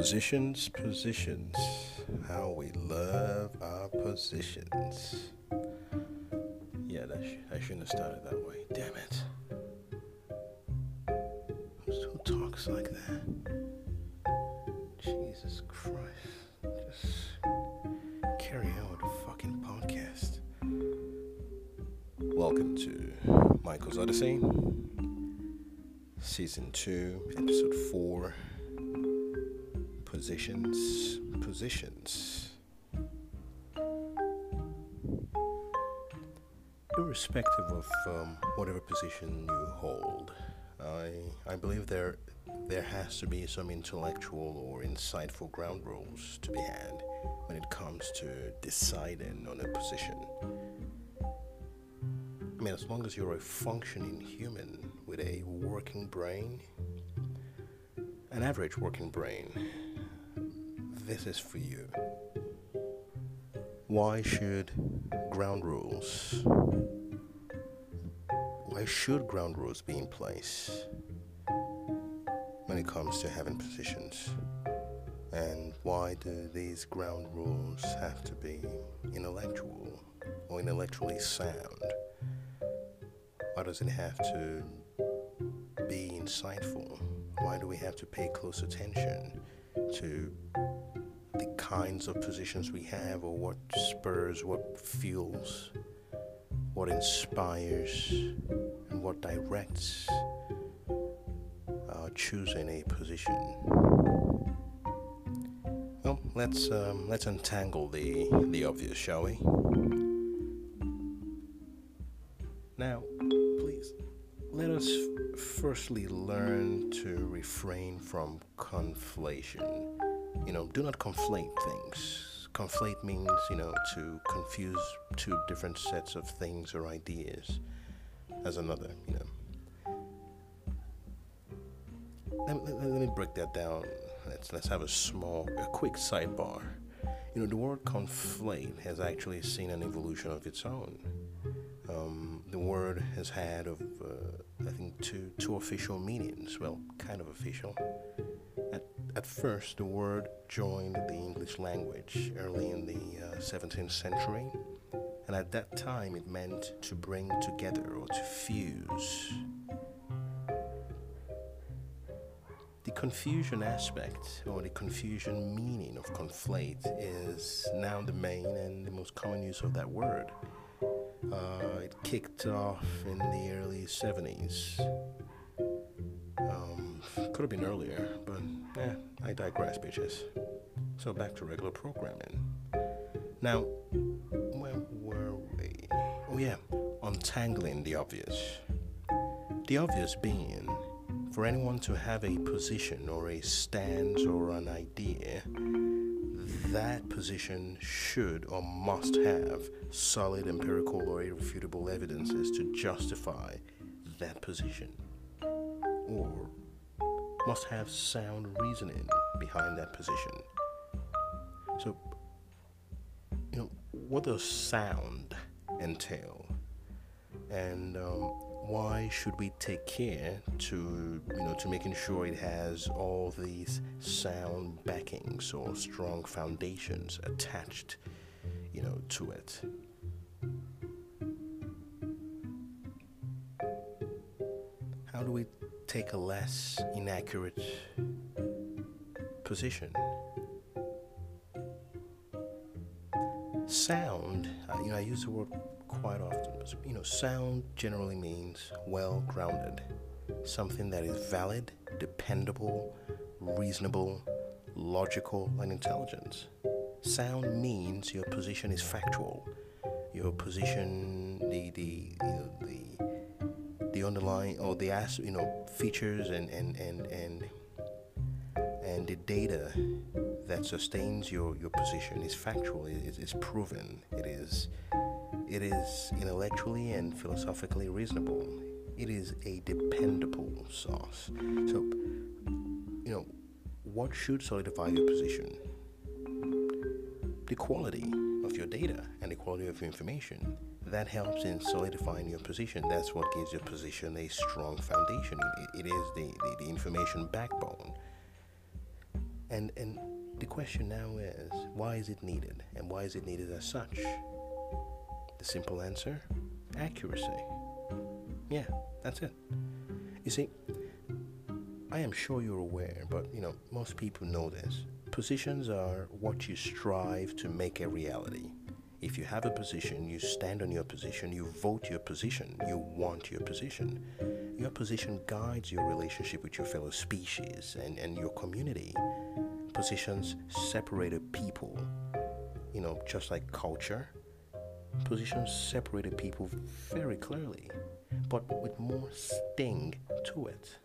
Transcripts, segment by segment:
Positions, positions. How we love our positions. Yeah, that sh- I shouldn't have started that way. Damn it. Who talks like that? Jesus Christ. Just carry on with the fucking podcast. Welcome to Michael's Odyssey, Season 2, Episode 4 Positions. Positions. Irrespective of um, whatever position you hold, I, I believe there, there has to be some intellectual or insightful ground rules to be had when it comes to deciding on a position. I mean, as long as you're a functioning human with a working brain, an average working brain, this is for you. Why should ground rules? Why should ground rules be in place when it comes to having positions? And why do these ground rules have to be intellectual or intellectually sound? Why does it have to be insightful? Why do we have to pay close attention to kinds of positions we have or what spurs, what fuels, what inspires, and what directs our choosing a position? Well, let's um, let's untangle the the obvious, shall we? Now, please, let us firstly learn to refrain from conflation. You know, do not conflate things. Conflate means, you know, to confuse two different sets of things or ideas as another, you know. Let, let, let me break that down. Let's, let's have a small, a quick sidebar. You know, the word conflate has actually seen an evolution of its own. Um, the word has had of uh, I think two two official meanings. Well, kind of official. At first, the word joined the English language early in the uh, 17th century, and at that time it meant to bring together or to fuse. The confusion aspect or the confusion meaning of conflate is now the main and the most common use of that word. Uh, it kicked off in the early 70s. Um, could have been earlier, but eh, I digress, bitches. So back to regular programming. Now, where were we? Oh, yeah, untangling the obvious. The obvious being for anyone to have a position or a stance or an idea that position should or must have solid empirical or irrefutable evidences to justify that position, or must have sound reasoning behind that position. So, you know, what does sound entail? And um, why should we take care to you know to making sure it has all these sound backings or strong foundations attached you know to it how do we take a less inaccurate position sound uh, you know i use the word quite often. You know, sound generally means well grounded, something that is valid, dependable, reasonable, logical, and intelligent. Sound means your position is factual. Your position, the the you know, the the underlying or the as you know features and and and and and the data that sustains your your position is factual. It is, proven. It is it is intellectually and philosophically reasonable. It is a dependable source. So, you know, what should solidify your position? The quality of your data quality of information. That helps in solidifying your position. That's what gives your position a strong foundation. it, it is the, the, the information backbone. And and the question now is why is it needed and why is it needed as such? The simple answer accuracy. Yeah, that's it. You see, I am sure you're aware, but you know, most people know this. Positions are what you strive to make a reality. If you have a position, you stand on your position, you vote your position, you want your position. Your position guides your relationship with your fellow species and, and your community. Positions separated people, you know, just like culture. Positions separated people very clearly, but with more sting to it.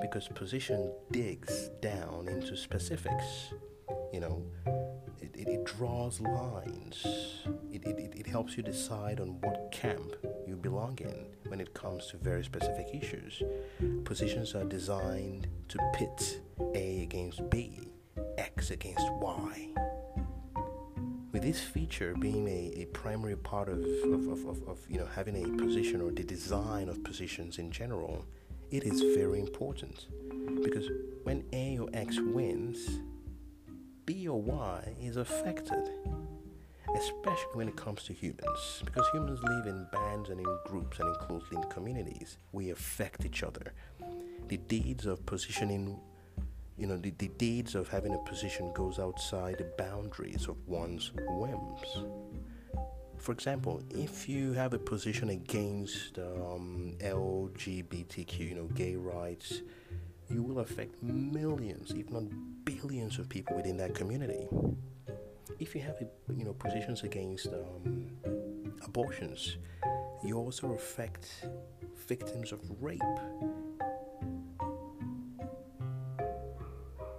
Because position digs down into specifics, you know, it, it, it draws lines. It, it, it helps you decide on what camp you belong in when it comes to very specific issues. Positions are designed to pit A against B, X against Y. With this feature being a, a primary part of, of, of, of, of you know having a position or the design of positions in general, it is very important because when A or X wins, B or Y is affected, especially when it comes to humans, because humans live in bands and in groups and in close linked communities. We affect each other. The deeds of positioning, you know, the, the deeds of having a position goes outside the boundaries of one's whims. For example, if you have a position against um, LGBTQ, you know, gay rights, you will affect millions, if not billions, of people within that community. If you have, you know, positions against um, abortions, you also affect victims of rape.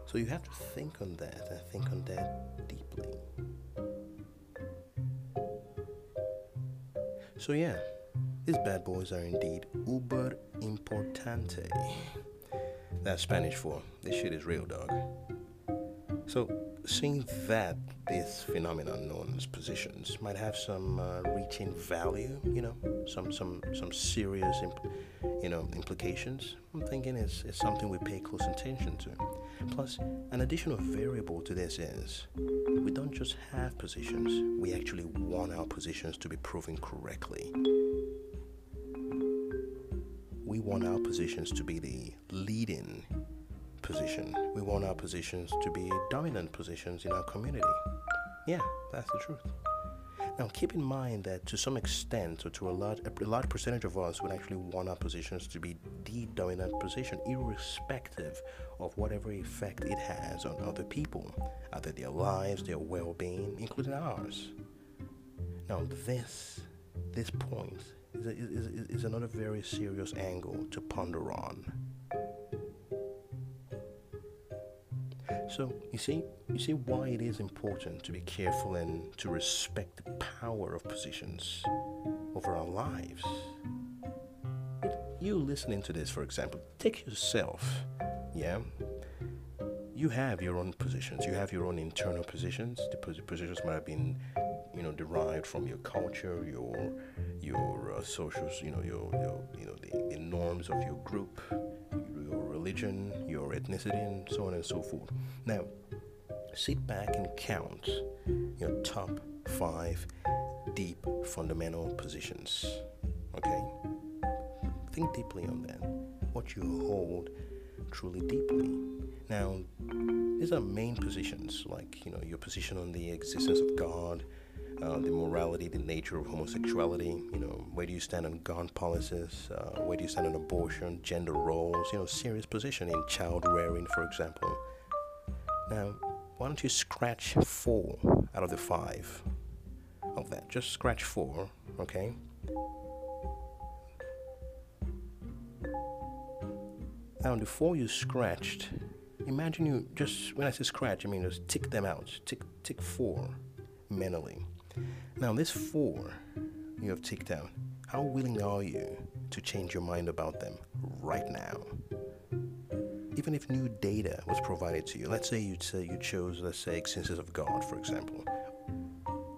So you have to think on that and think on that deeply. So yeah, these bad boys are indeed uber importante. That's Spanish for this shit is real, dog. So, seeing that this phenomenon known as positions might have some uh, reaching value, you know, some some some serious, imp- you know, implications. I'm thinking it's, it's something we pay close attention to. Plus, an additional variable to this is we don't just have positions; we actually want our positions to be proven correctly we want our positions to be the leading position. We want our positions to be dominant positions in our community. Yeah, that's the truth. Now, keep in mind that to some extent, or to a large, a large percentage of us would actually want our positions to be the dominant position, irrespective of whatever effect it has on other people, either their lives, their well being, including ours. Now, this, this point is, is, is another very serious angle to ponder on. So you see, you see why it is important to be careful and to respect the power of positions over our lives. You listening to this, for example, take yourself, yeah. You have your own positions. You have your own internal positions. The positions might have been you know derived from your culture, your your uh, social, you know your, your you know the, the norms of your group, your religion, your ethnicity, and so on and so forth. Now, sit back and count your top five deep fundamental positions. Okay, think deeply on that. What you hold truly deeply. Now, these are main positions, like you know your position on the existence of God, uh, the morality, the nature of homosexuality. You know, where do you stand on gun policies? Uh, where do you stand on abortion, gender roles? You know, serious position in child rearing, for example. Now, why don't you scratch four out of the five of that? Just scratch four, okay? Now, the four you scratched, imagine you just, when I say scratch, I mean just tick them out. Tick, tick four mentally. Now, this four you have ticked out, how willing are you to change your mind about them right now? Even if new data was provided to you, let's say you say you chose, let's say, existence of God, for example,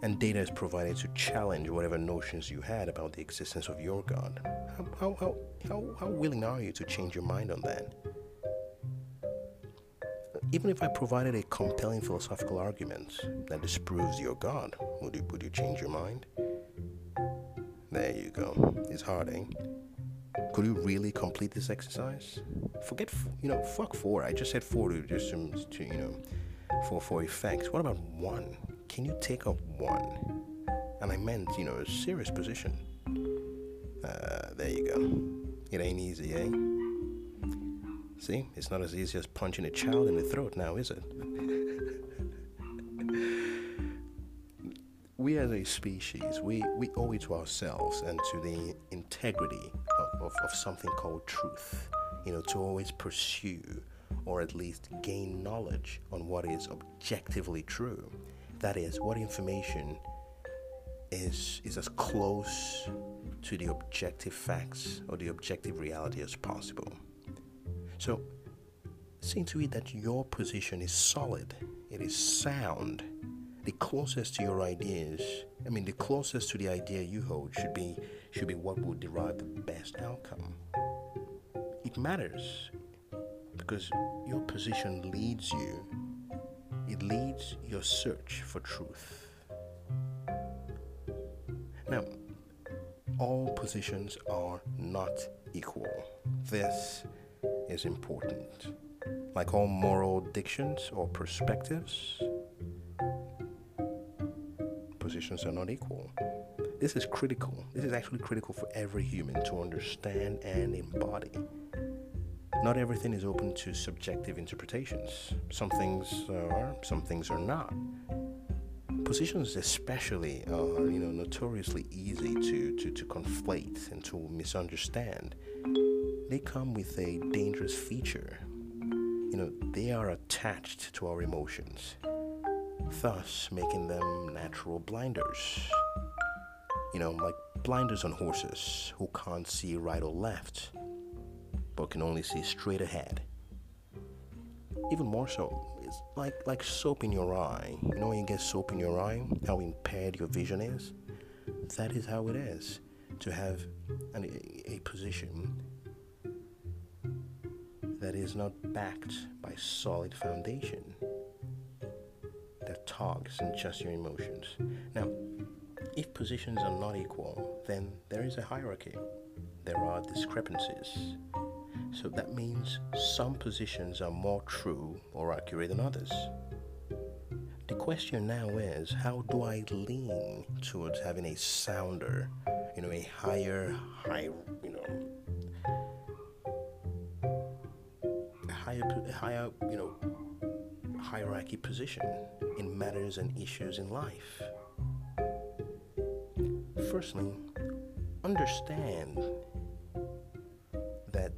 and data is provided to challenge whatever notions you had about the existence of your God. How, how, how, how, how willing are you to change your mind on that? Even if I provided a compelling philosophical argument that disproves your God, would you, would you change your mind? There you go. It's hard, eh? Could you really complete this exercise? Forget, you know, fuck four. I just said four to just to, you know, for for effects. What about one? Can you take up one? And I meant, you know, a serious position. Uh, there you go. It ain't easy, eh? See, it's not as easy as punching a child in the throat now, is it? we as a species, we, we owe it to ourselves and to the integrity of, of, of something called truth, you know, to always pursue or at least gain knowledge on what is objectively true. That is, what information is, is as close to the objective facts or the objective reality as possible. So, seeing to it that your position is solid, it is sound, the closest to your ideas, I mean, the closest to the idea you hold should be should be what will derive the best outcome. It matters because your position leads you. It leads your search for truth. Now, all positions are not equal. This is important. Like all moral dictions or perspectives, positions are not equal. This is critical. This is actually critical for every human to understand and embody. Not everything is open to subjective interpretations. Some things are, some things are not. Positions, especially, are you know notoriously easy to, to, to conflate and to misunderstand they come with a dangerous feature. You know, they are attached to our emotions, thus making them natural blinders. You know, like blinders on horses who can't see right or left, but can only see straight ahead. Even more so, it's like like soap in your eye. You know when you get soap in your eye, how impaired your vision is? That is how it is to have an, a position that is not backed by solid foundation that talks and just your emotions. Now, if positions are not equal, then there is a hierarchy. There are discrepancies. So that means some positions are more true or accurate than others. The question now is how do I lean towards having a sounder, you know, a higher, high, higher, higher, you know, hierarchy position in matters and issues in life. Firstly, understand that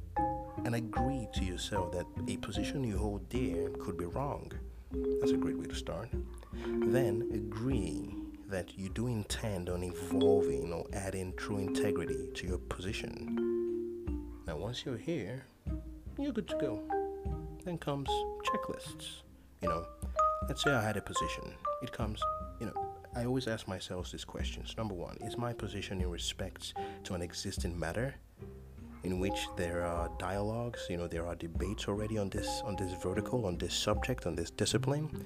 and agree to yourself that a position you hold dear could be wrong. That's a great way to start. Then agree that you do intend on evolving or adding true integrity to your position. Now, once you're here, you're good to go. Then comes checklists. You know, let's say I had a position. It comes, you know, I always ask myself these questions. Number one, is my position in respect to an existing matter in which there are dialogues, you know, there are debates already on this on this vertical, on this subject, on this discipline?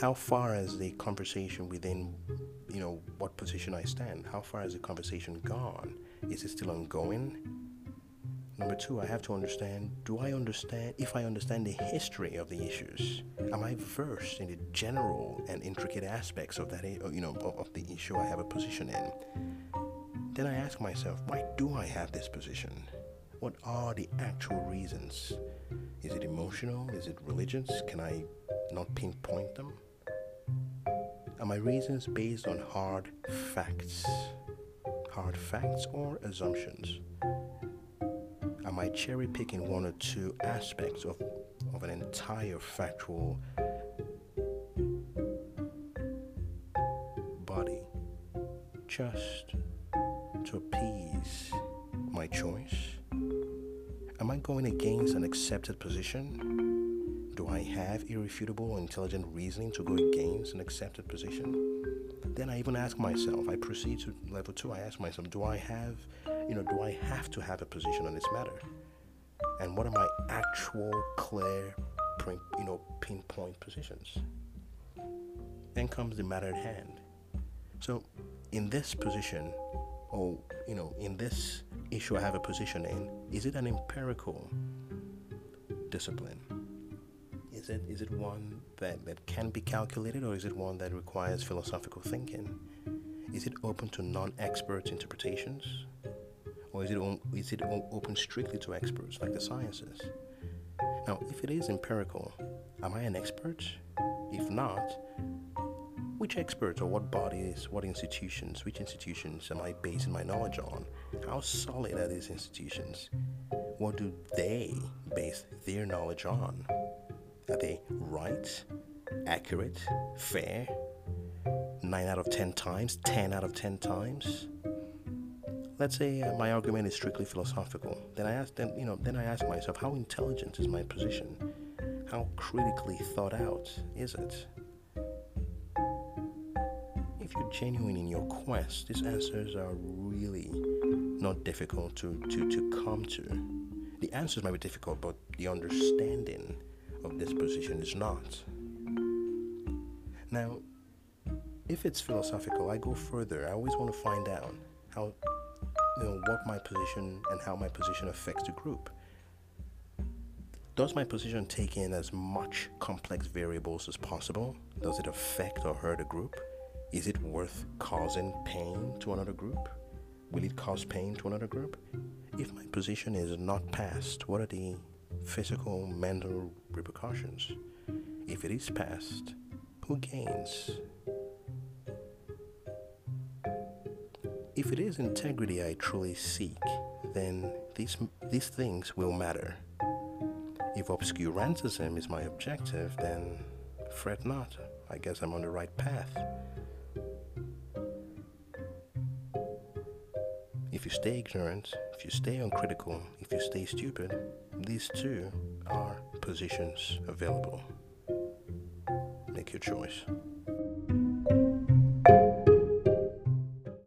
How far has the conversation within, you know, what position I stand? How far has the conversation gone? Is it still ongoing? Number two, I have to understand do I understand, if I understand the history of the issues, am I versed in the general and intricate aspects of that, you know, of the issue I have a position in? Then I ask myself, why do I have this position? What are the actual reasons? Is it emotional? Is it religious? Can I not pinpoint them? Are my reasons based on hard facts? Hard facts or assumptions? Am I cherry picking one or two aspects of, of an entire factual body just to appease my choice? Am I going against an accepted position? Do I have irrefutable intelligent reasoning to go against an accepted position? Then I even ask myself, I proceed to level two, I ask myself, do I have you know, do I have to have a position on this matter? And what are my actual, clear, you know, pinpoint positions. Then comes the matter at hand. So, in this position, or you know, in this issue I have a position in, is it an empirical discipline? Is it is it one that, that can be calculated or is it one that requires philosophical thinking? Is it open to non-expert interpretations? Or is it, is it open strictly to experts like the sciences? Now, if it is empirical, am I an expert? If not, which experts or what bodies, what institutions, which institutions am I basing my knowledge on? How solid are these institutions? What do they base their knowledge on? Are they right, accurate, fair? 9 out of 10 times, 10 out of 10 times? Let's say uh, my argument is strictly philosophical. Then I ask then you know, then I ask myself how intelligent is my position? How critically thought out is it? If you're genuine in your quest, these answers are really not difficult to, to, to come to. The answers might be difficult, but the understanding of this position is not. Now, if it's philosophical, I go further. I always want to find out how, you know, what my position and how my position affects the group. Does my position take in as much complex variables as possible? Does it affect or hurt a group? Is it worth causing pain to another group? Will it cause pain to another group? If my position is not passed, what are the physical, mental repercussions? If it is passed, who gains? If it is integrity I truly seek, then these, these things will matter. If obscurantism is my objective, then fret not. I guess I'm on the right path. If you stay ignorant, if you stay uncritical, if you stay stupid, these two are positions available. Make your choice.